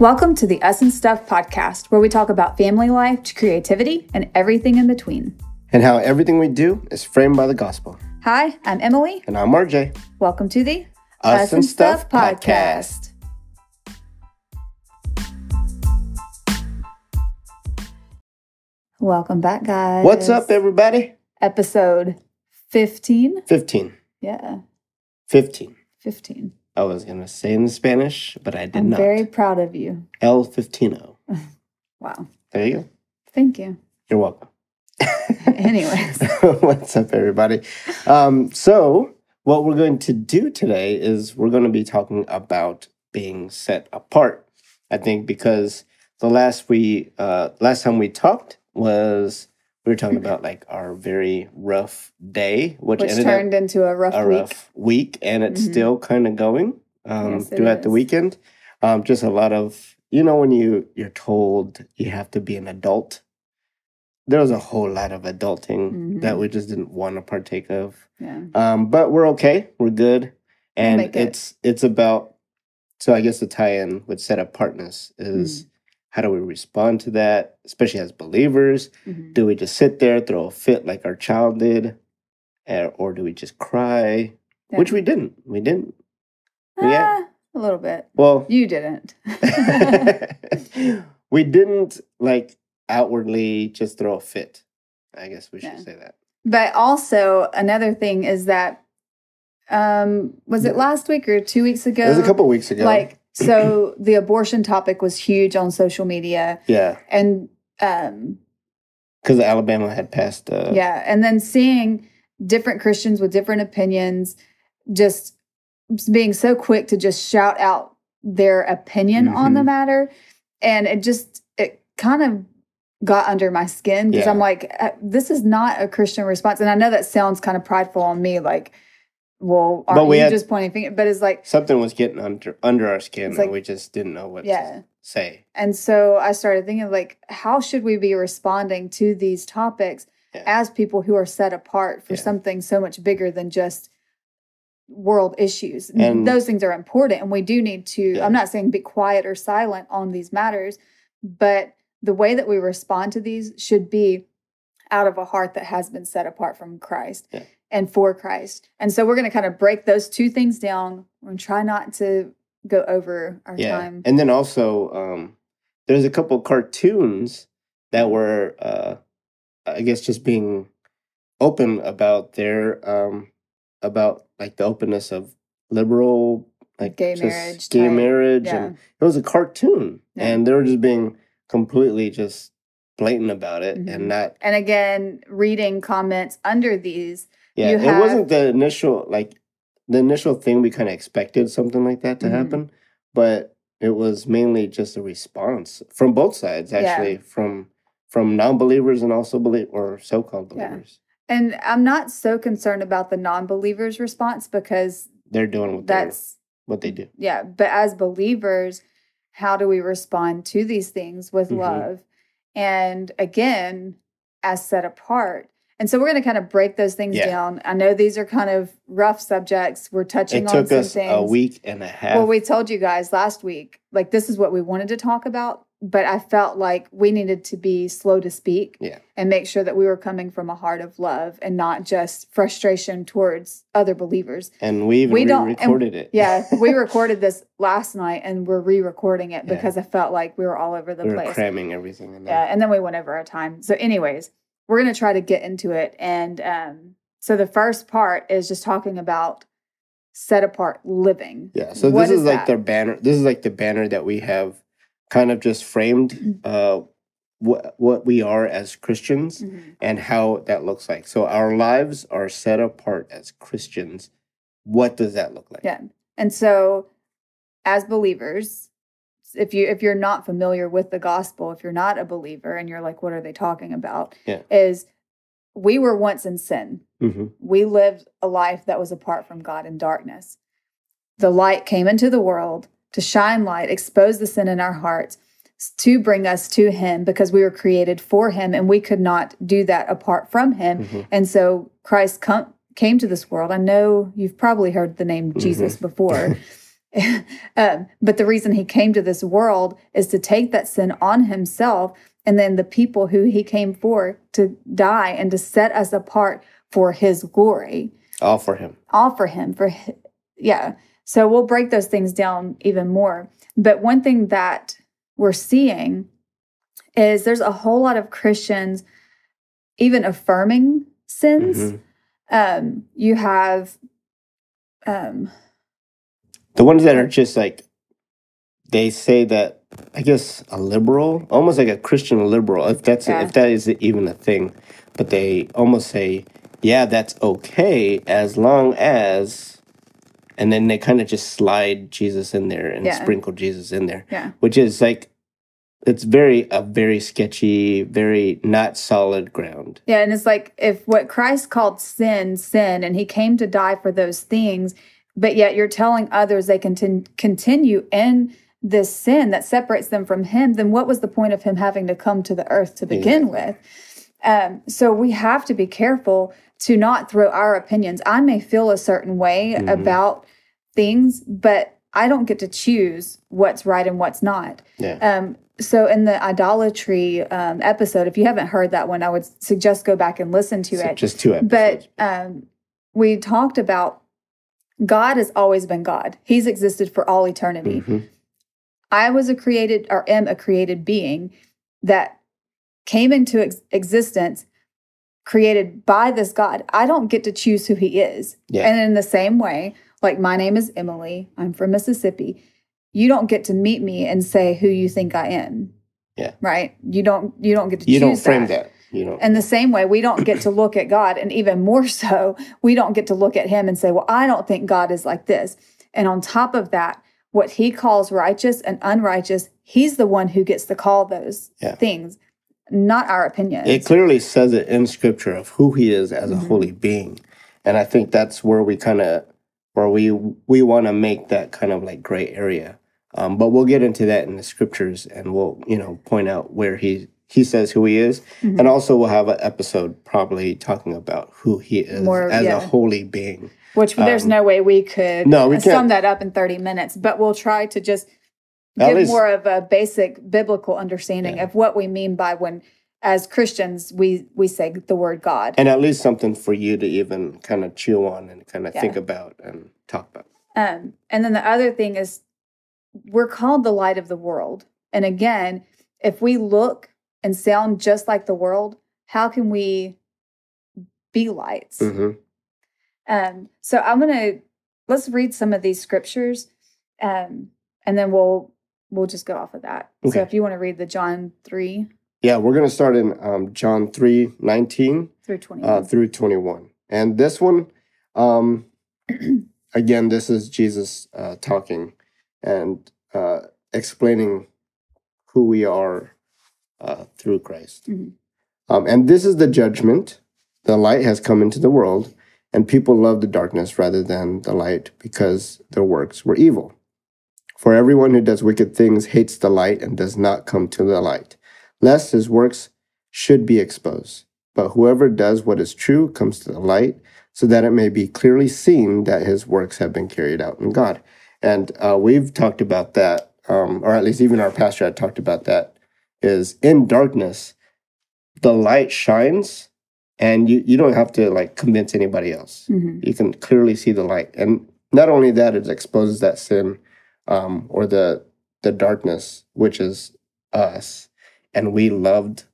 Welcome to the Us and Stuff podcast, where we talk about family life to creativity and everything in between. And how everything we do is framed by the gospel. Hi, I'm Emily. And I'm RJ. Welcome to the Us, and Stuff podcast. Welcome back, guys. What's up, everybody? Episode 15. 15. Yeah, 15. 15. I was going to say in Spanish, but I did I'm not. very proud of you. El Fiftino. Wow. There you go. Thank you. You're welcome. Anyways. What's up, everybody? Um, so, what we're going to do today is we're going to be talking about being set apart. I think because the last we uh, last time we talked was we were talking about like our very rough day, which, Which turned into a rough a week. rough week, and it's Mhm. still kind of going um, Yes, throughout the weekend. Um, just a lot of you know when you you're told you have to be an adult. There was a whole lot of adulting that Mhm. we just didn't want to partake of. Yeah. Um, but we're okay. We're good, and make it. it's it's about. So I guess the tie-in with set apartness Mm-hmm. is how do we respond to that, especially as believers? Mhm. Do we just sit there, throw a fit like our child did, or, or do we just cry? Which we didn't. We didn't. yeah. Ah, a little bit. Well, You didn't. we didn't like outwardly just throw a fit. I guess we should Yeah. say that. But also another thing is that um was it last week or 2 weeks ago? It was a couple weeks ago. Like so the abortion topic was huge on social media yeah, and um because Alabama had passed. Uh, yeah, and then seeing different Christians with different opinions just being so quick to just shout out their opinion on the Mhm. matter and it just it kind of got under my skin because Yeah. I'm like uh, this is not a Christian response and I know that sounds kind of prideful on me like well But we had- just pointing finger but it's like something was getting under under our skin, like- and we just didn't know what Yeah. to say. and so I started thinking like how should we be responding to these topics Yeah. as people who are set apart for Yeah. something so much bigger than just world issues. And- Those things are important and we do need to. I'm not saying be quiet or silent on these matters, but the way that we respond to these should be out of a heart that has been set apart from Christ Yeah. And for Christ. And so we're going to kind of break those two things down and try not to go over our yeah, time. and then also um, there's a couple cartoons that were, uh, I guess, just being open about their um, about like the openness of liberal like Gay marriage gay type, marriage, yeah. and it was a cartoon, Yeah. and they were just being completely just blatant about it, Mhm. and not And again, reading comments under these Yeah, You it wasn't the initial like the initial thing we kind of expected something like that to Mhm. happen, but it was mainly just a response from both sides Yeah. actually from from non-believers and also believe or so-called Yeah. believers. And I'm not so concerned about the non believers' response because They're doing what they that's, what they do. yeah, but as believers, how do we respond to these things with Mhm. love? And again, as set apart. And so we're going to kind of break those things Yeah. down. I know these are kind of rough subjects. We're touching It on took some us things. a week and a half. Well, we told you guys last week, like this is what we wanted to talk about, but I felt like we needed to be slow to speak Yeah. and make sure that we were coming from a heart of love and not just frustration towards other believers. and we even we don't- recorded it. Yeah, we recorded this last night and we're re-recording it Yeah. because I felt like we were all over the we were place. cramming everything in Yeah, and then we went over our time. So, anyways, we're going to try to get into it. And um, so the first part is just talking about set apart living. Yeah. So What this is, like that? their banner. This is like the banner that we have kind of just framed Mm-hmm. uh what what we are as Christians. Mhm. and how that looks like. So our lives are set apart as Christians. What does that look like? Yeah. And so as believers, if you if you're not familiar with the gospel, if you're not a believer and you're like what are they talking about? Yeah. Is we were once in sin. hmm We lived a life that was apart from God in darkness. The light came into the world to shine light, expose the sin in our hearts, to bring us to Him because we were created for Him and we could not do that apart from Him. hmm And so Christ come, came to this world. I know you've probably heard the name Jesus before, um, but the reason he came to this world is to take that sin on himself and then the people who he came for to die and to set us apart for his glory All for him. all for him for hi- yeah so we'll break those things down even more but one thing that we're seeing is there's a whole lot of christians even affirming sins Mhm. um you have um The ones that are just like, they say that, I guess, a liberal, almost like a Christian liberal, if that's Yeah. if that is even a thing, but they almost say, yeah, that's okay as long as, and then they kind of just slide Jesus in there and Yeah. sprinkle Jesus in there, yeah which is like, it's very a very sketchy, very not solid ground. Yeah, and it's like if what Christ called sin, sin, and he came to die for those things, but yet you're telling others they can tin- continue in this sin that separates them from him, then what was the point of him having to come to the earth to begin with? Um, so we have to be careful to not throw our opinions. I may feel a certain way Mhm. about things, but I don't get to choose what's right and what's not. Yeah. Um, so in the idolatry um, episode, if you haven't heard that one, I would suggest go back and listen to So it. just two episodes. But um, we talked about God has always been God. He's existed for all eternity. Mhm. I was a created or am a created being that came into ex- existence created by this God. I don't get to choose who he is. Yeah. And in the same way, like my name is Emily, I'm from Mississippi. You don't get to meet me and say who you think I am. Yeah. Right? You don't you don't get to You choose don't frame that. You know. in the same way, we don't get to look at God, and even more so, we don't get to look at Him and say, Well, I don't think God is like this. And on top of that, what He calls righteous and unrighteous, He's the one who gets to call those Yeah. things, not our opinion. It clearly says it in scripture of who he is as a Mhm. holy being. And I think that's where we kind of where we we want to make that kind of like gray area. Um, but we'll get into that in the scriptures and we'll, you know, point out where he he says who he is. Mhm. And also we'll have an episode probably talking about who he is More, as yeah. a holy being. Which there's um, no way we could No, we sum that up in 30 minutes, but we'll try to just give least- more of a basic biblical understanding Yeah. of what we mean by when as Christians we we say the word God. And at least something for you to even kind of chew on and kind of Yeah. think about and talk about. Um, and then the other thing is, we're called the light of the world. And again, if we look and sound just like the world, how can we be lights? hmm Um, so I'm gonna let's read some of these scriptures, um, and then we'll we'll just go off of that. Okay. So if you want to read the John three Yeah, we're to start in um, John 3 19. through twenty. uh, through 21. And this one, um, again, this is Jesus uh, talking and uh, explaining who we are uh, through Christ. Mhm. Um, and this is the judgment. The light has come into the world, and people love the darkness rather than the light because their works were evil. For everyone who does wicked things hates the light and does not come to the light, lest his works should be exposed. But whoever does what is true comes to the light, so that it may be clearly seen that his works have been carried out in God. And uh, we've talked about that, um, or at least even our pastor had talked about that, is in darkness, the light shines, and you, you don't have to like convince anybody else. Mhm. You can clearly see the light. And not only that, it exposes that sin um, or the the darkness, which is us. And we loved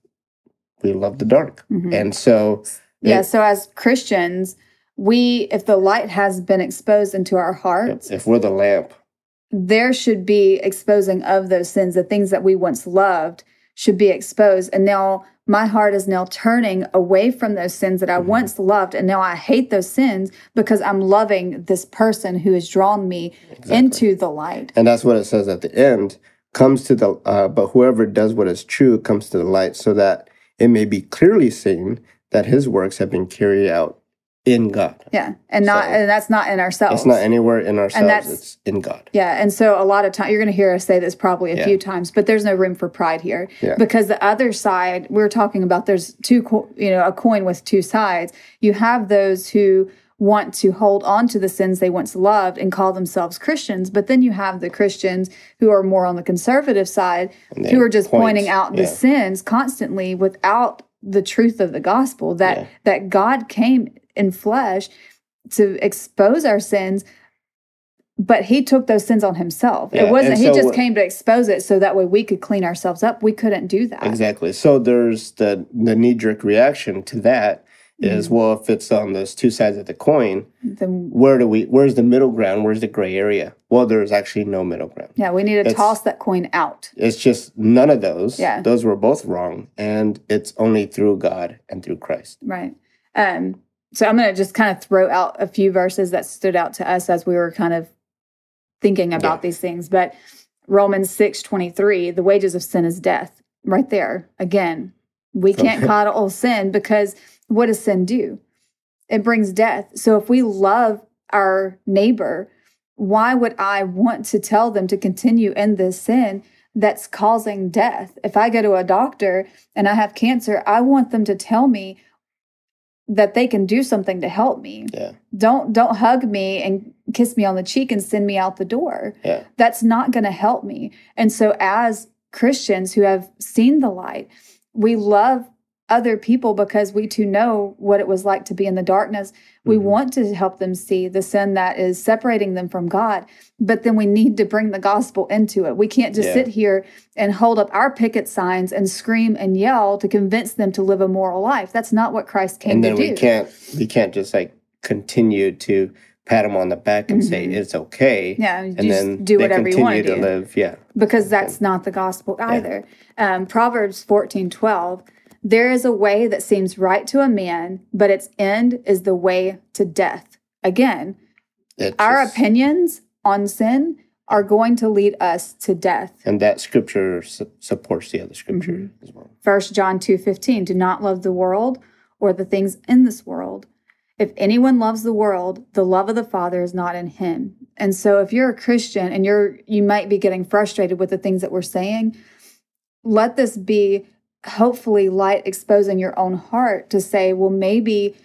we love the dark. Mhm. And so Yeah. So as Christians, we if the light has been exposed into our hearts, if we're the lamp, there should be exposing of those sins the things that we once loved should be exposed and now my heart is now turning away from those sins that i Mhm. once loved and now i hate those sins because i'm loving this person who has drawn me Exactly. into the light and that's what it says at the end, comes to the uh, but whoever does what is true comes to the light so that it may be clearly seen that his works have been carried out in God. yeah and not So- and that's not in ourselves It's not anywhere in ourselves, that's- it's in God. Yeah, and so a lot of time you're going to hear us say this probably a Yeah. few times, but there's no room for pride here Yeah. because the other side we're talking about there's two you know a coin with two sides. You have those who want to hold on to the sins they once loved and call themselves Christians. But then you have the Christians who are more on the conservative side who are just point, pointing out the yeah. sins constantly without the truth of the gospel that Yeah. that God came in flesh to expose our sins but he took those sins on himself Yeah, it wasn't he so just came to expose it so that way we could clean ourselves up we couldn't do that Exactly. So there's the the knee jerk reaction to that is, Mm-hmm. well, if it's on those two sides of the coin, then where do we? Where's the middle ground? Where's the gray area? Well, there's actually no middle ground. yeah we need to It's- toss that coin out It's just none of those. Yeah. Those were both wrong, and it's only through God and through Christ. right um so i'm going to just kind of throw out a few verses that stood out to us as we were kind of thinking about Yeah. these things but romans 6 23 the wages of sin is death. Right there again we can't coddle sin because what does sin do? It brings death. So if we love our neighbor why would i want to tell them to continue in this sin that's causing death? If i go to a doctor and i have cancer i want them to tell me that they can do something to help me Yeah. don't don't hug me and kiss me on the cheek and send me out the door Yeah. that's not going to help me and so as christians who have seen the light we love other people because we too know what it was like to be in the darkness we Mhm. want to help them see the sin that is separating them from god but then we need to bring the gospel into it we can't just Yeah. sit here and hold up our picket signs and scream and yell to convince them to live a moral life that's not what christ came to do and then to we do can't we can't just like continue to pat them on the back and say Mhm. it's okay. yeah And just then do whatever you want to do live. Yeah. because that's not the gospel either. Um, Proverbs fourteen twelve. There is a way that seems right to a man, but its end is the way to death. Again, It's our opinions on sin are going to lead us to death. and that scripture su- supports the other scripture Mm-hmm. as well. First John two fifteen. Do not love the world or the things in this world. If anyone loves the world, the love of the Father is not in him. And so if you're a Christian and you're you might be getting frustrated with the things that we're saying, let this be hopefully light exposing your own heart to say, well, maybe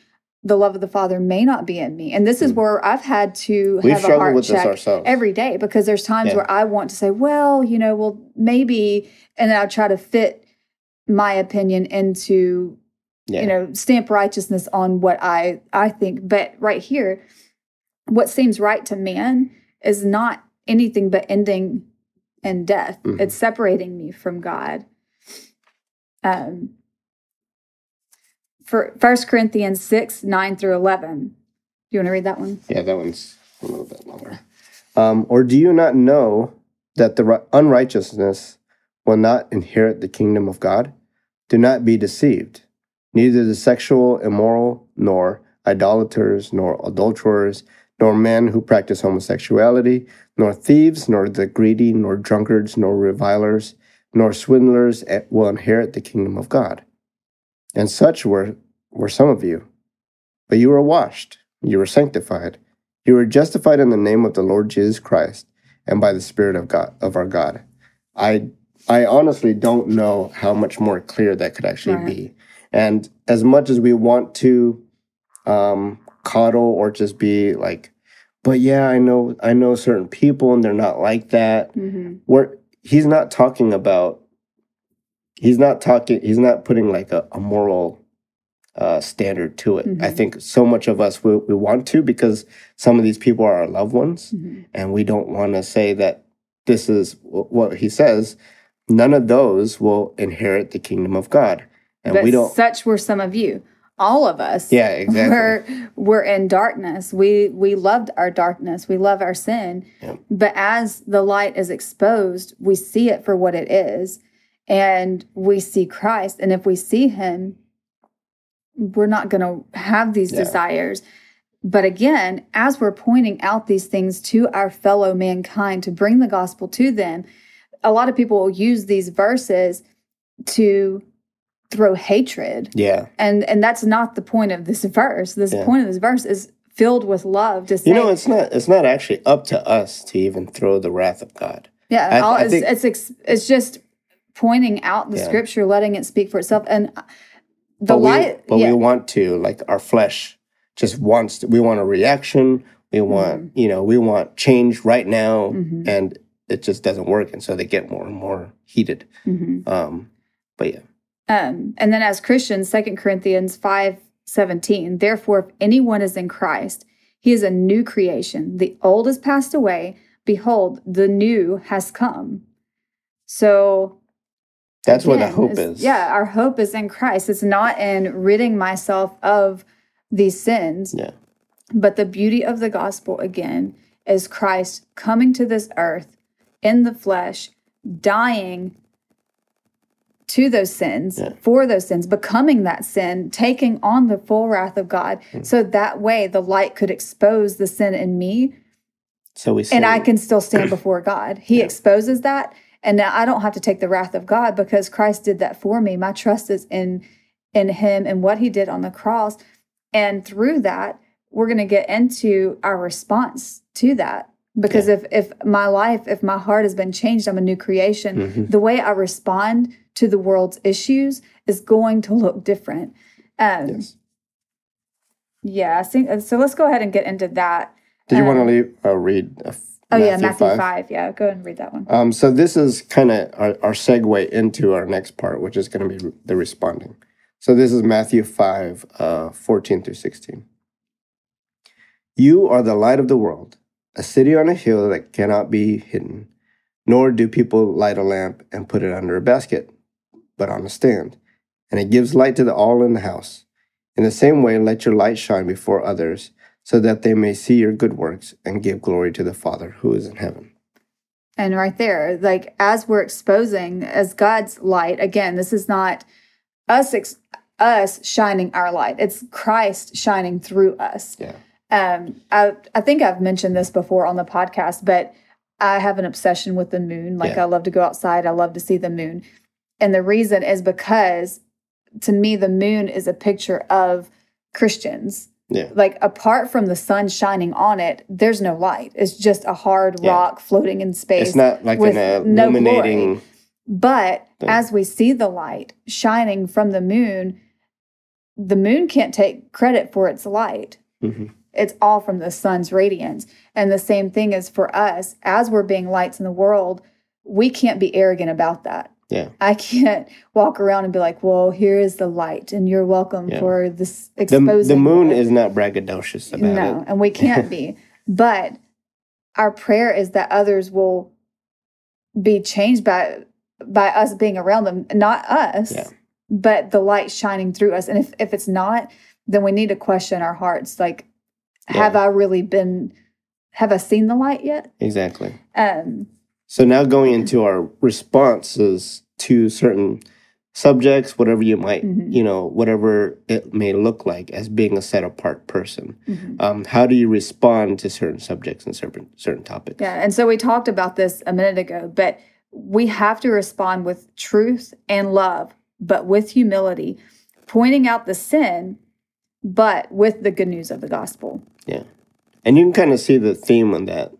the love of the Father may not be in me. And this is Mm. where I've had to We have a heart with this check every day because there's times Yeah. where I want to say, well, you know, well, maybe, and then I'll try to fit my opinion into, yeah. you know, stamp righteousness on what I I think. But right here, what seems right to man is not anything but ending in death. Mhm. It's separating me from God. Um, for First Corinthians six nine through eleven. Do you want to read that one? Yeah, that one's a little bit longer. Um, or do you not know that the unrighteousness will not inherit the kingdom of God? Do not be deceived. Neither the sexual immoral, nor idolaters, nor adulterers, nor men who practice homosexuality, nor thieves, nor the greedy, nor drunkards, nor revilers, nor swindlers will inherit the kingdom of God. And such were, were some of you. But you were washed, you were sanctified, you were justified in the name of the Lord Jesus Christ and by the Spirit of God of our God. I I honestly don't know how much more clear that could actually Right. be. And as much as we want to um, coddle or just be like, but yeah, I know I know certain people and they're not like that. Mm-hmm. We're he's not talking about he's not talking he's not putting like a, a moral uh, standard to it. I Mhm. think so much of us we, we want to because some of these people are our loved ones, Mm-hmm. and we don't want to say that this is wh- what he says. None of those will inherit the kingdom of God, and but we don't. such were some of you all of us Yeah, exactly. we're we're in darkness. We we loved our darkness. We love our sin. But as the light is exposed we see it for what it is and we see christ. And if we see him we're not going to have these Yeah. desires. But again as we're pointing out these things to our fellow mankind to bring the gospel to them a lot of people will use these verses to throw hatred yeah, and and that's not the point of this verse this Yeah. point of this verse is filled with love to say you know, it's not. It's not actually up to us to even throw the wrath of God. yeah I- all, I it's, think- it's ex- it's just pointing out the Yeah. scripture letting it speak for itself and the but light we, but yeah, we want to like our flesh just wants to, we want a reaction we want you know we want change right now Mhm. and it just doesn't work and so they get more and more heated Mhm. um but yeah Um, and then as Christians, 2 Corinthians 5 17, therefore, if anyone is in Christ, he is a new creation. The old has passed away. Behold, the new has come. So that's where the hope is Yeah, our hope is in Christ. It's not in ridding myself of these sins. Yeah. But the beauty of the gospel, again, is Christ coming to this earth in the flesh, dying to those sins, Yeah. for those sins, becoming that sin, taking on the full wrath of God. Hmm. So that way the light could expose the sin in me so we and I can still stand before God. He Yeah. exposes that, and now I don't have to take the wrath of God because Christ did that for me. My trust is in in Him and what He did on the cross, and through that, we're going to get into our response to that. Because if if my life, if my heart has been changed, I'm a new creation. Mhm. The way I respond to the world's issues is going to look different. Um, yes Yeah, I think so. Let's go ahead and get into that. did you want to um, leave uh, read uh, Oh yeah, Matthew five. Yeah, go ahead and read that one. Um, so this is kind of our, our segue into our next part, which is going to be the responding. So this is Matthew 5, uh, 14 through 16. You are the light of the world, a city on a hill that cannot be hidden, nor do people light a lamp and put it under a basket, but on a stand, and it gives light to the all in the house. In the same way, let your light shine before others, so that they may see your good works and give glory to the Father who is in heaven. And right there, like as we're exposing as God's light, again, this is not us ex- us shining our light. It's Christ shining through us. Yeah. Um, I I think I've mentioned this before on the podcast, but I have an obsession with the moon. Like Yeah. I love to go outside. I love to see the moon, and the reason is because to me the moon is a picture of Christians. Yeah. Like apart from the sun shining on it, there's no light. It's just a hard Yeah. rock floating in space. It's not like with an no illuminating. But thing. as we see the light shining from the moon, the moon can't take credit for its light. Mhm. It's all from the sun's radiance. And the same thing is for us, as we're being lights in the world, we can't be arrogant about that. Yeah. I can't walk around and be like, well, here is the light, and you're welcome Yeah. for this The, exposing. the moon light." is not braggadocious about no, it. No, and we can't be. But our prayer is that others will be changed by by us being around them, not us, Yeah. but the light shining through us. And if if it's not, then we need to question our hearts. Like, have I really been? Have I seen the light yet? Exactly. Um, So now going into our responses to certain subjects, whatever you might, Mhm. you know, whatever it may look like as being a set apart person. mhm. Um, how do you respond to certain subjects and certain certain topics? Yeah, and so we talked about this a minute ago, but we have to respond with truth and love, but with humility, pointing out the sin, but with the good news of the gospel. Yeah, and you can kind of see the theme on that.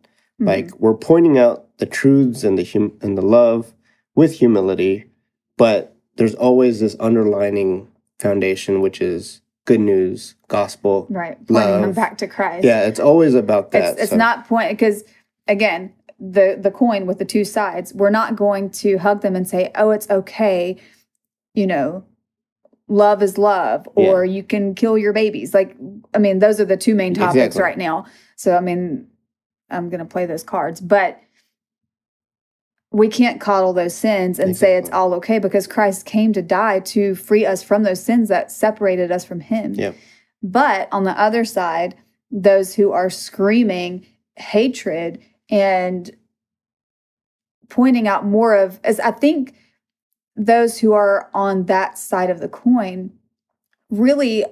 Mhm. Like we're pointing out the truths and the hum- and the love with humility, but there's always this underlining foundation, which is good news, gospel. right, pointing them back to Christ. Yeah, it's always about that. it's, it's so- not point because again, the the coin with the two sides. We're not going to hug them and say, "Oh, it's okay," you know. Love is love, or you can kill your babies. Like, I mean, those are the two main topics Exactly. right now. So, I mean, I'm going to play those cards, but we can't coddle those sins and say it's all okay because Christ came to die to free us from those sins that separated us from Him. Yep. But on the other side, those who are screaming hatred and pointing out more of, as I think those who are on that side of the coin really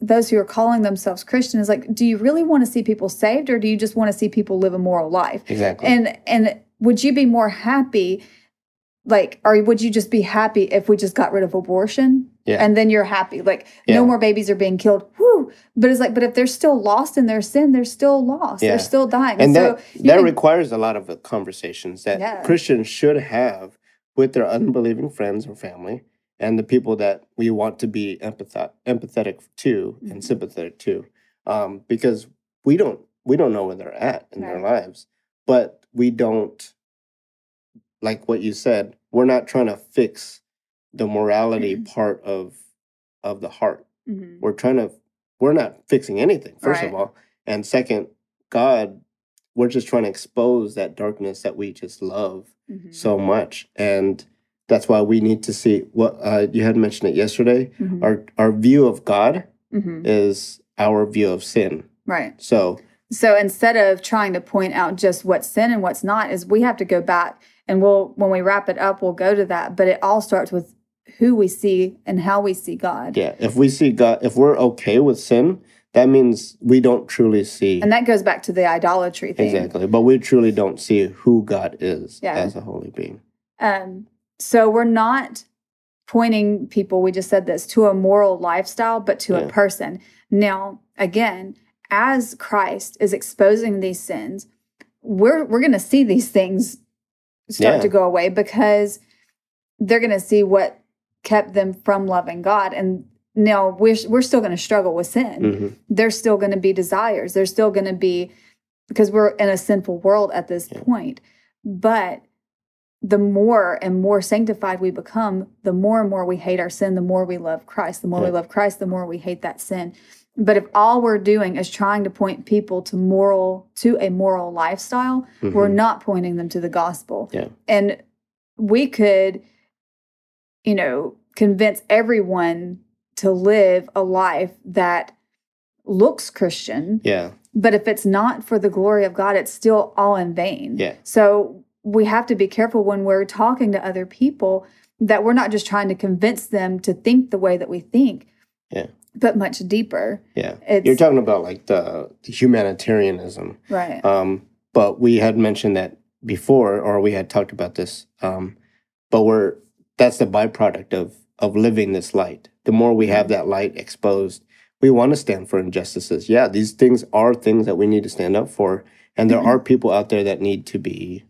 those who are calling themselves Christian is like, do you really want to see people saved or do you just want to see people live a moral life? exactly. And and would you be more happy like or would you just be happy if we just got rid of abortion? Yeah. And then you're happy. Like Yeah. no more babies are being killed. Whoo. But it's like, but if they're still lost in their sin, they're still lost. Yeah. They're still dying. and so that that can- requires a lot of uh, conversations that Yeah. Christians should have with their unbelieving friends or family and the people that we want to be empath- empathetic to Mhm. and sympathetic to. um, because we don't we don't know where they're at in their lives, but we don't like what you said. We're not trying to fix the morality Mm-hmm. part of of the heart. Mhm. We're trying to we're not fixing anything first of all, and second, God, we're just trying to expose that darkness that we just love Mhm. so much, and that's why we need to see what uh, you had mentioned it yesterday. Mhm. Our our view of God Mhm. is our view of sin. Right. So So instead of trying to point out just what's sin and what's not, is we have to go back and we'll when we wrap it up, we'll go to that. But it all starts with who we see and how we see God. yeah, if we see God, if we're okay with sin, that means we don't truly see And that goes back to the idolatry thing. exactly, but we truly don't see who God is Yeah. as a holy being. Um, so we're not pointing people, we just said this, to a moral lifestyle, but to Yeah. a person. Now, again, as Christ is exposing these sins, we're we're gonna see these things start Yeah. to go away because they're gonna see what kept them from loving God. And now we're we're still gonna struggle with sin Mhm. there's still going to be desires. There's still going to be, because we're in a sinful world at this Yeah. point. But the more and more sanctified we become, the more and more we hate our sin, the more we love Christ. The more we love Christ, the more we hate that sin. But if all we're doing is trying to point people to moral to a moral lifestyle, we're Mhm. not pointing them to the gospel. Yeah. And we could, you know, convince everyone to live a life that looks Christian, Yeah, but if it's not for the glory of God, it's still all in vain. Yeah. So we have to be careful when we're talking to other people that we're not just trying to convince them to think the way that we think. Yeah. But much deeper. yeah. It's You're talking about like the, the humanitarianism. right. Um, but we had mentioned that before, or we had talked about this. Um, but we're that's the byproduct of of living this light. The more we have that light exposed, we want to stand for injustices. Yeah, these things are things that we need to stand up for, and there Mhm. are people out there that need to be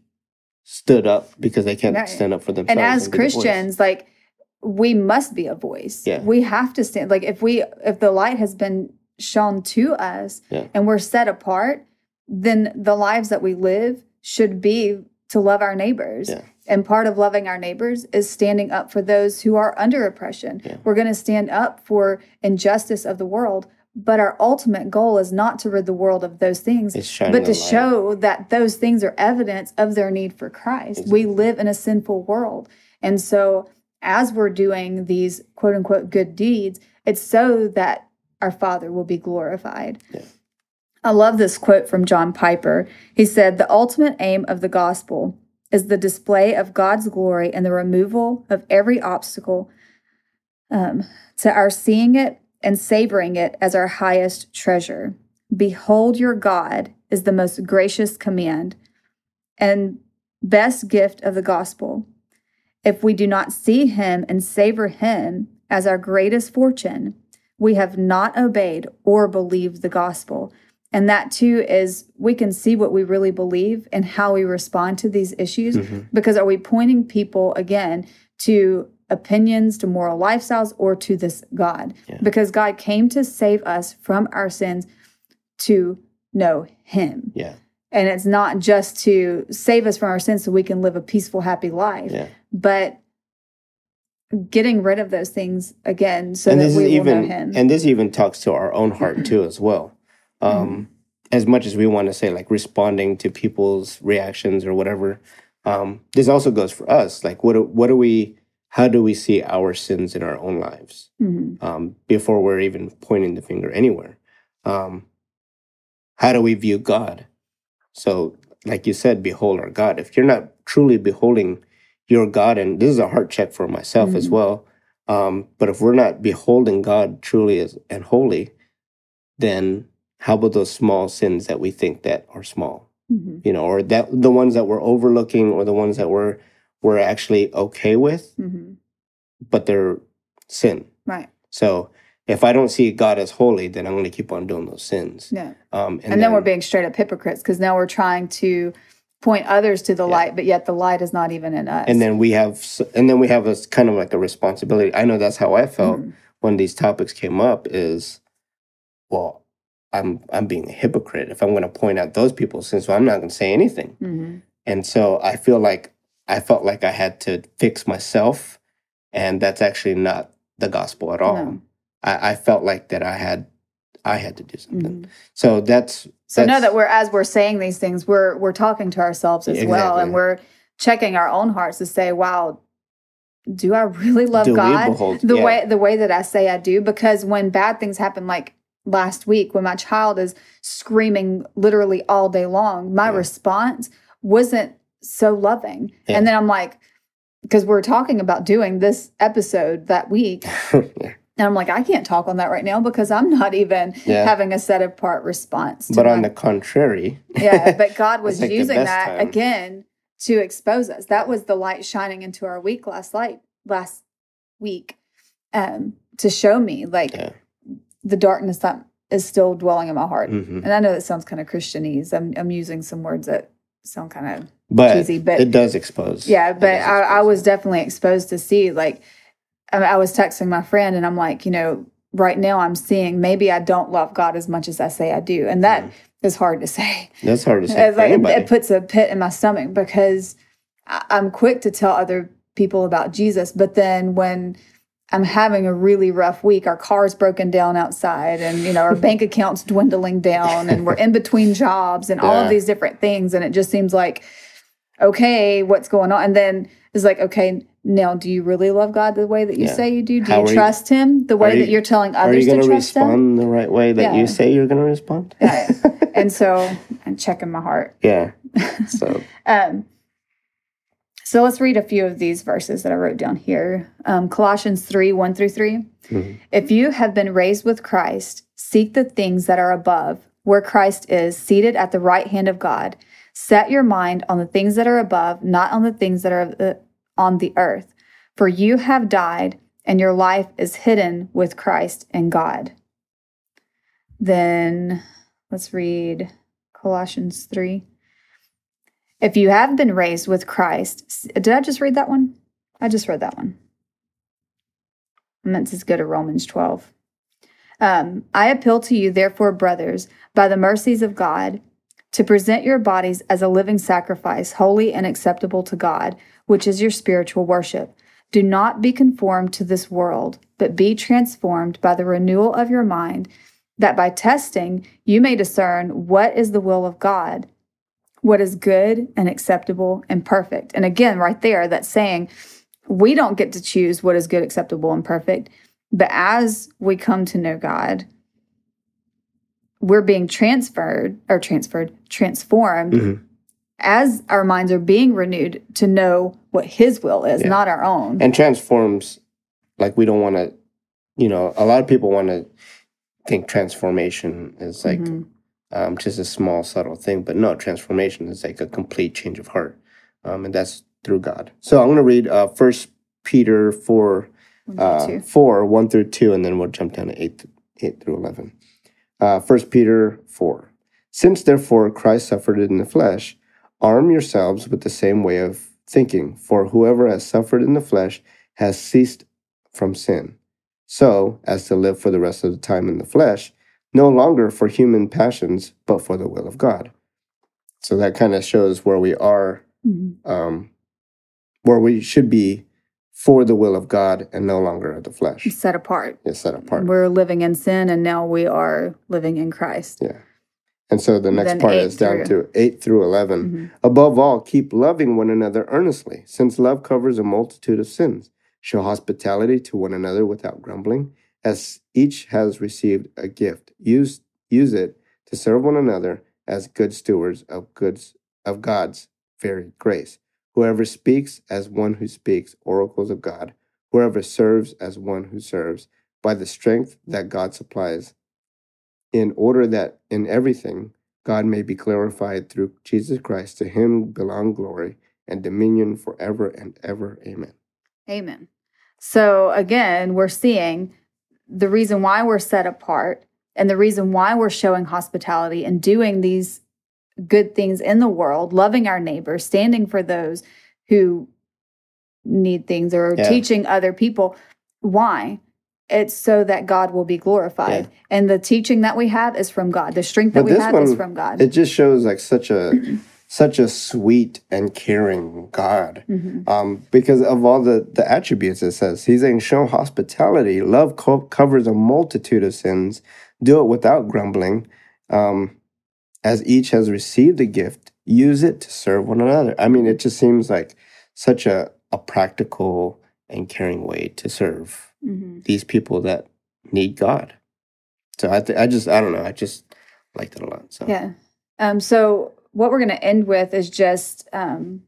stood up because they can't Right. stand up for themselves. and as voice. Christians, like we must be a voice. Yeah. We have to stand like if we if the light has been shown to us Yeah. and we're set apart, then the lives that we live should be to love our neighbors. Yeah. And part of loving our neighbors is standing up for those who are under oppression. Yeah. We're going to stand up for injustice of the world, but our ultimate goal is not to rid the world of those things, but to show that those things are evidence of their need for Christ. We live in a sinful world. And so, as we're doing these quote unquote good deeds, it's so that our Father will be glorified. Yeah. I love this quote from John Piper. He said, The ultimate aim of the gospel is the display of God's glory and the removal of every obstacle um, to our seeing it and savoring it as our highest treasure. Behold, your God is the most gracious command and best gift of the gospel. If we do not see him and savor him as our greatest fortune, we have not obeyed or believed the gospel. And that too is we can see what we really believe and how we respond to these issues. Mhm. Because are we pointing people again to opinions, to moral lifestyles, or to this God? Yeah. Because God came to save us from our sins to know Him. Yeah, And it's not just to save us from our sins so we can live a peaceful, happy life, yeah. but getting rid of those things again so and that this we is will know even Him. and this even talks to our own heart too as well um as much as we want to say like responding to people's reactions or whatever um this also goes for us like what do, what do we how do we see our sins in our own lives Mhm. um before we're even pointing the finger anywhere um how do we view god so like you said behold our god if you're not truly beholding your god and this is a heart check for myself as Mhm. well um, but if we're not beholding God truly as and holy, then how about those small sins that we think that are small? Mhm. You know, or that the ones that we're overlooking, or the ones that we're we're actually okay with, Mhm. but they're sin. Right. So if I don't see God as holy, then I'm going to keep on doing those sins. Yeah. Um, And, then, we're being straight up hypocrites because now we're trying to point others to the Yeah. light, but yet the light is not even in us. and then we have and then we have a kind of like a responsibility. I know that's how I felt Mhm. when these topics came up. Is well, I'm I'm being a hypocrite if I'm going to point out those people since I'm not going to say anything. hmm And so I feel like I felt like I had to fix myself, and that's actually not the gospel at all. No. I, I felt like that I had I had to do something. Mhm. So that's So know that we're as we're saying these things, we're we're talking to ourselves as well, and we're checking our own hearts to say, "Wow, do I really love Do God behold- the yeah. way the way that I say I do?" Because when bad things happen, like last week, when my child is screaming literally all day long, my Yeah. response wasn't so loving, Yeah. and then I'm like, because we're talking about doing this episode that week, yeah. and I'm like, I can't talk on that right now because I'm not even Yeah. having a set apart response. To But on the contrary, yeah, but God was like using that time. again to expose us. That was the light shining into our week last light last week, um, to show me like Yeah. the darkness that is still dwelling in my heart. Mhm. And I know that sounds kind of Christianese. I'm I'm using some words that sound kind of but, cheesy, but it does expose. yeah, but I, I was definitely exposed to see like I, was texting my friend and I'm like, you know, right now I'm seeing maybe I don't love God as much as I say I do, and that mm-hmm. is hard to say. That's hard to say It's like it, it puts a pit in my stomach because I, I'm quick to tell other people about Jesus, but then when I'm having a really rough week, our car's broken down outside, and you know our bank account's dwindling down, and we're in between jobs, and all of these different things, and it just seems like, okay, what's going on? And then it's like, okay, now do you really love God the way that you Yeah. say you do? Do How you are you- trust Him the way you- that you're telling others you to to trust Him? respond the right way that Yeah. you say you're going to respond? Yeah. And so I'm checking my heart. yeah. So Um, so let's read a few of these verses that I wrote down here. Um, Colossians 3 1 through 3. Mhm. If you have been raised with Christ, seek the things that are above, where Christ is, seated at the right hand of God. Set your mind on the things that are above, not on the things that are uh, on the earth. For you have died, and your life is hidden with Christ in God. Then let's read Colossians 3. If you have been raised with Christ, did I just read that one? I just read that one. I meant to go to Romans 12. Um, I appeal to you, therefore, brothers, by the mercies of God, to present your bodies as a living sacrifice, holy and acceptable to God, which is your spiritual worship. Do not be conformed to this world, but be transformed by the renewal of your mind, that by testing you may discern what is the will of God, what is good and acceptable and perfect. And again, right there, that's saying we don't get to choose what is good, acceptable, and perfect. But as we come to know God, we're being transferred or transferred, transformed Mhm. as our minds are being renewed to know what His will is, Yeah. not our own. and transforms like we don't want to you know a lot of people want to think transformation is like Mhm. um, just a small subtle thing but no transformation is like a complete change of heart um, and that's through god so i'm going to read uh, first peter 4 One, uh, 4 1 through 2 and then we'll jump down to 8, th- 8 through 11 uh, 1 peter 4 since therefore christ suffered in the flesh arm yourselves with the same way of thinking for whoever has suffered in the flesh has ceased from sin. So as to live for the rest of the time in the flesh no longer for human passions but for the will of god. So that kind of shows where we are Mhm. um, where we should be for the will of God and no longer of the flesh. Set apart. It's set apart. We're living in sin, and now we are living in Christ. Yeah. And so the next Then part is down through- to 8 through 11. Mhm. Above all, keep loving one another earnestly, since love covers a multitude of sins. Show hospitality to one another without grumbling, as each has received a gift. Use use it to serve one another as good stewards of goods of God's varied grace. Whoever speaks as one who speaks oracles of God, whoever serves as one who serves by the strength that God supplies, in order that in everything God may be glorified through Jesus Christ. To him belong glory and dominion forever and ever. Amen. Amen. So again, we're seeing the reason why we're set apart and the reason why we're showing hospitality and doing these good things in the world, loving our neighbors, standing for those who need things or Yeah. teaching other people. Why? it's so that God will be glorified. Yeah. And the teaching that we have is from God. The strength that But we have is from God. It just shows like such a such a sweet and caring God. Mhm. Um, because of all the, the attributes it says. He's saying, show hospitality. Love co- covers a multitude of sins. Do it without grumbling. Um, as each has received a gift, use it to serve one another. I mean, it just seems like such a, a practical and caring way to serve Mhm. these people that need God. So I, th- I just, I don't know. I just liked it a lot. So Yeah. Um, so what we're going to end with is just, um,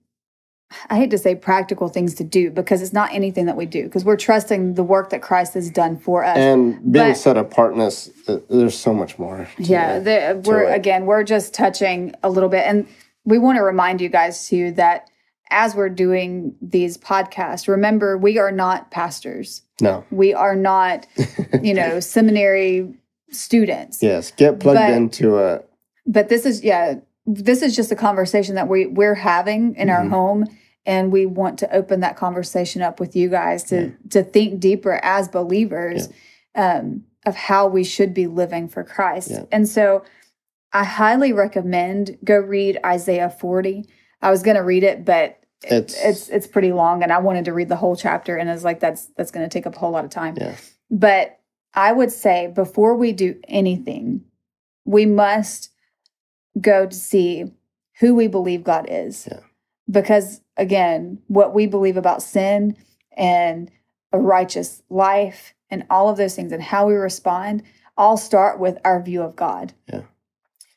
I hate to say practical things to do because it's not anything that we do because we're trusting the work that Christ has done for us. And being But- set apartness, uh, there's so much more. to yeah, the, we're it. again, we're just touching a little bit, and we want to remind you guys too that as we're doing these podcasts, remember we are not pastors. no. We are not, you know, seminary students. Yes, get plugged But- into a but this is yeah this is just a conversation that we we're having in our Mhm. home and we want to open that conversation up with you guys to to think deeper as believers um, of how we should be living for christ Yeah. and so i highly recommend go read isaiah 40 i was going to read it but It's- it's it's pretty long and i wanted to read the whole chapter and i was like that's that's going to take up a whole lot of time yeah. but I would say before we do anything, we must go to see who we believe God is. Yeah. Because again, what we believe about sin and a righteous life and all of those things and how we respond all start with our view of God. Yeah.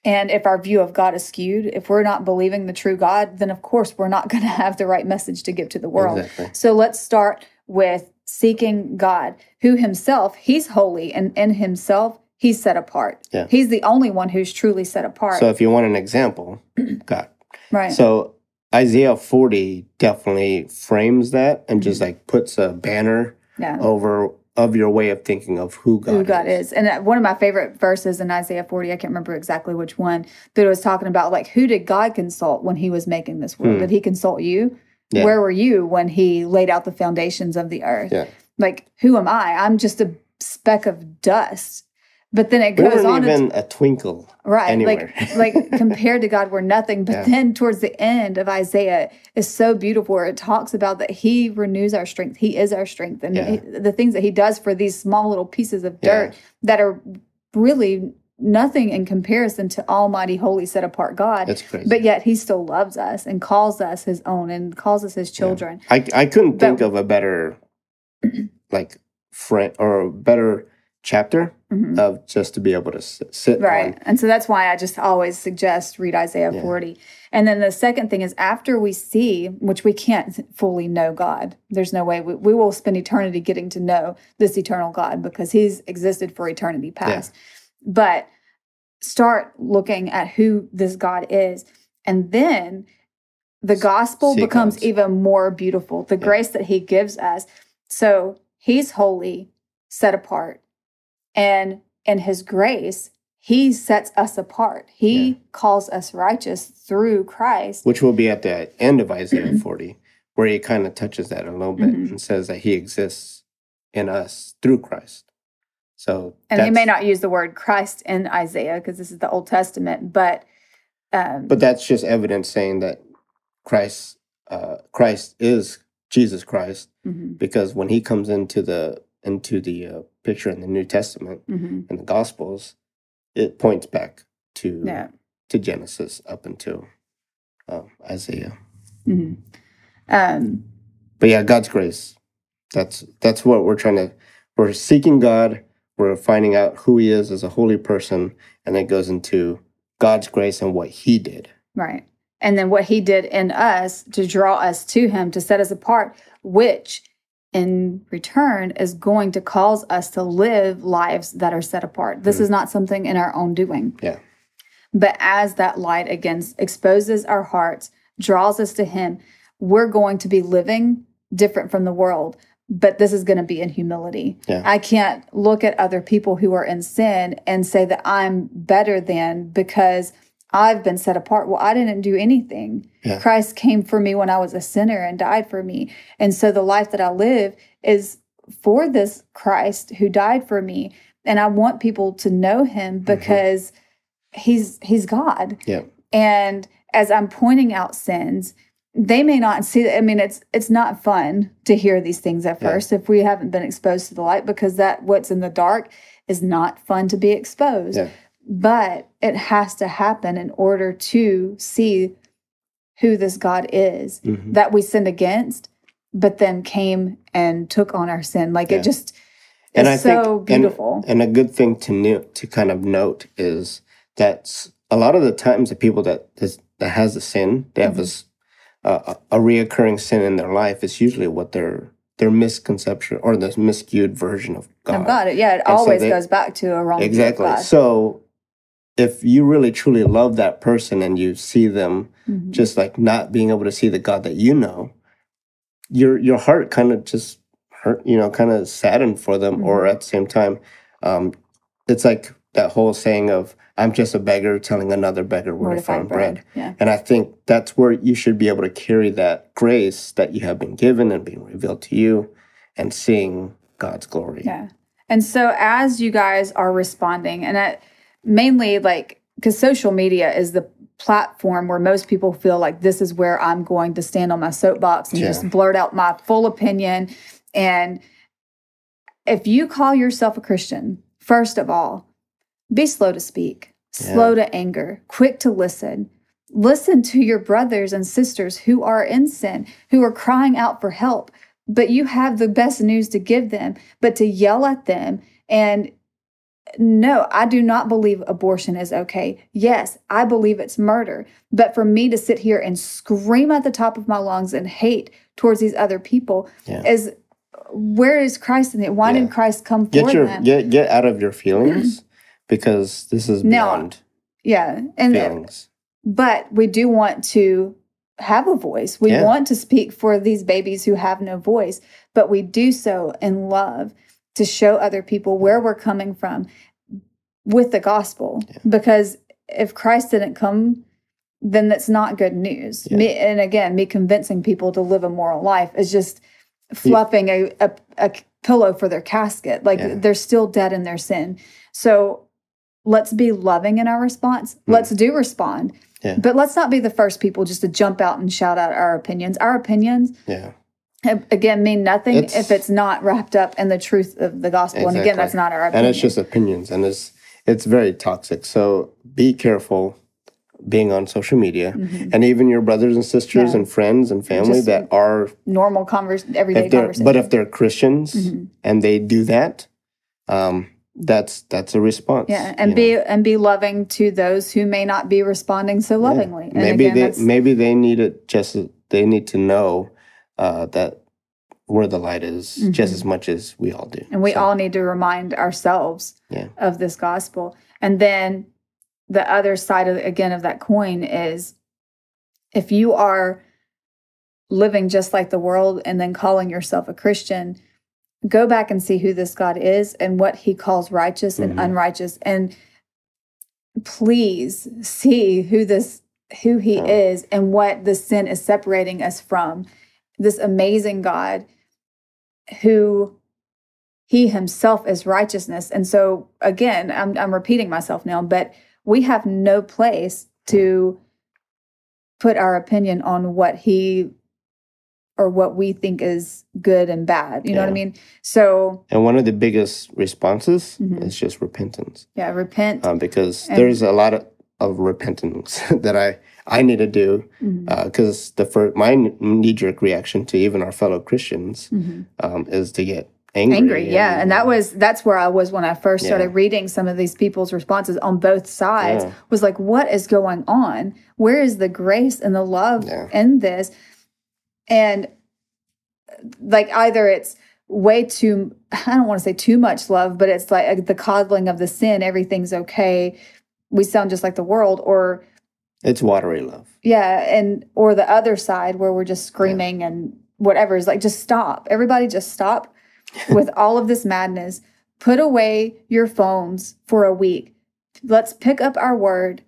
And if our view of God is skewed, if we're not believing the true God, then of course we're not going to have the right message to give to the world. Exactly. So let's start with seeking God, who himself, he's holy and in himself, he's set apart. Yeah. He's the only one who's truly set apart. So if you want an example, God. right. So Isaiah 40 definitely frames that and just like puts a banner yeah. over of your way of thinking of who God, who God is. And uh, one of my favorite verses in Isaiah 40, I can't remember exactly which one, but it was talking about like, who did God consult when he was making this world? Hmm. Did he consult you? Yeah. Where were you when he laid out the foundations of the earth? Yeah. Like, who am I? I'm just a speck of dust. But then it We goes weren't on even a twinkle. Right. anywhere. Like like compared to God, we're nothing. But Yeah. then towards the end of Isaiah is so beautiful where it talks about that he renews our strength. He is our strength. And Yeah. he- the things that he does for these small little pieces of Yeah. dirt that are really nothing in comparison to Almighty, holy, set apart God. That's crazy. But yet he still loves us and calls us his own and calls us his children. I, I couldn't But- think of a better like friend or a better chapter Mhm. of just to be able to sit Right. on. And so that's why I just always suggest read Isaiah Yeah. 40. And then the second thing is after we see, which we can't fully know God, there's no way we, we will spend eternity getting to know this eternal God because he's existed for eternity past. But start looking at who this God is. And then the gospel See becomes even more beautiful, the Yeah. grace that he gives us. So he's holy, set apart. And in his grace, he sets us apart. He Yeah. calls us righteous through Christ. Which will be at the end of Isaiah 40, where he kind of touches that a little bit Mhm. and says that he exists in us through Christ. So And he may not use the word Christ in Isaiah because this is the Old Testament, but um, But that's just evidence saying that Christ, uh, Christ is Jesus Christ, mhm, because when he comes into the into the uh, picture in the New Testament mhm. and the Gospels, it points back to yeah. to Genesis up until um, Isaiah. mhm. Um, But yeah, God's grace. That's that's what we're trying to. We're seeking God. We're finding out who He is as a holy person, and it goes into God's grace and what He did. Right. And then what he did in us to draw us to him, to set us apart, which in return is going to cause us to live lives that are set apart. This Mhm. is not something in our own doing. Yeah. But as that light again exposes our hearts, draws us to him, we're going to be living different from the world. But this is going to be in humility. Yeah. I can't look at other people who are in sin and say that I'm better than because I've been set apart. Well, I didn't do anything. Yeah. Christ came for me when I was a sinner and died for me. And so the life that I live is for this Christ who died for me and I want people to know him mm-hmm. because he's he's God. Yeah. And as I'm pointing out sins, they may not see that. I mean, it's it's not fun to hear these things at Yeah. first if we haven't been exposed to the light because that what's in the dark is not fun to be exposed. Yeah. But it has to happen in order to see who this God is Mhm. that we sinned against, but then came and took on our sin. Like Yeah. it just And is I so and- beautiful. And a good thing to note, to kind of note is that a lot of the times the people that that has a sin, they have Mhm. this uh, a a reoccurring sin in their life. It's usually what their their misconception or the miscued version of God. Got it. Yeah, it And so always they- goes back to a wrong Exactly. God. So if you really truly love that person and you see them Mhm. just like not being able to see the God that you know, your your heart kind of just hurt, you know, kind of saddened for them, or Mhm. at the same time, um, it's like that whole saying of "I'm just a beggar telling another beggar where, to find bread." Yeah. And I think that's where you should be able to carry that grace that you have been given and being revealed to you, and seeing God's glory. Yeah. And so as you guys are responding, and I, mainly like because social media is the platform where most people feel like this is where I'm going to stand on my soapbox and Yeah. just blurt out my full opinion. And if you call yourself a Christian, first of all, be slow to speak, slow to anger, quick to listen. Listen to your brothers and sisters who are in sin, who are crying out for help, but you have the best news to give them. But to yell at them and no, I do not believe abortion is okay. Yes, I believe it's murder. But for me to sit here and scream at the top of my lungs and hate towards these other people Yeah. is where is Christ in it? Why Yeah. did Christ come for Get your them? get get out of your feelings because this is Now, beyond yeah, and feelings. but we do want to have a voice. We Yeah. want to speak for these babies who have no voice, but we do so in love to show other people where we're coming from with the gospel. Because if Christ didn't come, then that's not good news. Yeah. Me, and again, me convincing people to live a moral life is just fluffing a, a, a pillow for their casket. Like Yeah. they're still dead in their sin. So let's be loving in our response. Let's do respond. Mm. Yeah. But let's not be the first people just to jump out and shout out our opinions. Our opinions, Yeah. again, mean nothing It's- if it's not wrapped up in the truth of the gospel. And again, that's not our opinion. and it's just opinions and it's it's very toxic so be careful being on social media Mhm. and even your brothers and sisters Yeah. and friends and family Just that are normal converse, everyday conversation. but if they're christians Mhm. and they do that um that's that's a response yeah, and be know. and be loving to those who may not be responding so lovingly. And maybe again, they maybe they need it just they need to know uh that where the light is just Mhm. as much as we all do and we So, all need to remind ourselves Yeah. of this gospel. And then the other side of again of that coin is if you are living just like the world and then calling yourself a Christian, go back and see who this God is and what he calls righteous and Mhm. unrighteous and please see who this who he Yeah. is and what the sin is separating us from this amazing God who he himself is righteousness. And so again, I'm I'm repeating myself now, but we have no place to put our opinion on what he or what we think is good and bad. You know what I mean? So and one of the biggest responses Mhm. is just repentance yeah, repent. um, because And- there's a lot of, of repentance that I I need to do because the first my knee jerk reaction to even our fellow Christians mhm. um, is to get angry. angry yeah and that was that's where i was when i first Yeah. started reading some of these people's responses on both sides Yeah. was like what is going on where is the grace and the love Yeah. in this and like either it's way too i don't want to say too much love but it's like uh, the coddling of the sin everything's okay we sound just like the world or it's watery love. yeah, and or the other side where we're just screaming and whatever is like just stop. Everybody just stop with all of this madness. Put away your phones for a week. Let's pick up our word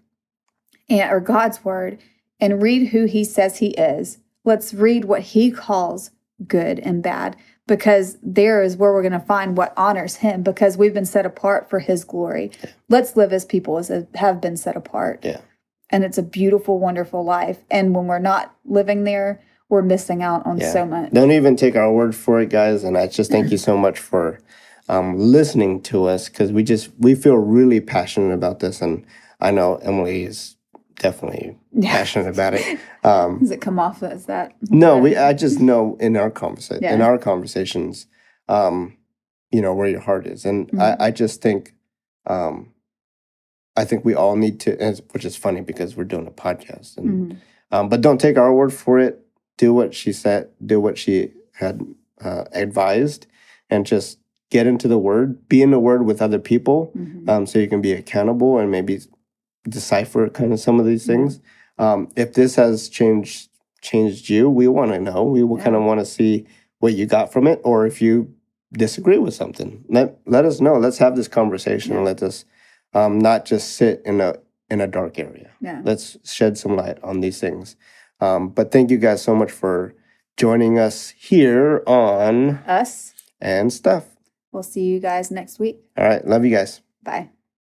and or God's word and read who he says he is. Let's read what he calls good and bad because there is where we're going to find what honors him because we've been set apart for his glory. Let's live as people as have been set apart. Yeah. And it's a beautiful, wonderful life. And when we're not living there, we're missing out on Yeah. so much. Don't even take our word for it, guys. And I just thank you so much for um, listening to us because we just we feel really passionate about this, and I know Emily is definitely Yeah. passionate about it. Um, Does it come off as that? no, we I just know in our conversation in our conversations, um, you know where your heart is, and Mhm. I, I just think, um, I think we all need to, which is funny because we're doing a podcast, and Mhm. um, but don't take our word for it. Do what she said. Do what she had uh, advised, and just get into the word. Be in the word with other people, Mhm. um, so you can be accountable and maybe decipher kind of some of these things. Um, if this has changed changed you, we want to know. We will kind of want to see what you got from it, or if you disagree with something, let let us know. Let's have this conversation and Yeah. let us um, not just sit in a in a dark area Yeah. let's shed some light on these things. Um, but thank you guys so much for joining us here on Us. and stuff. We'll see you guys next week. All right, love you guys. Bye.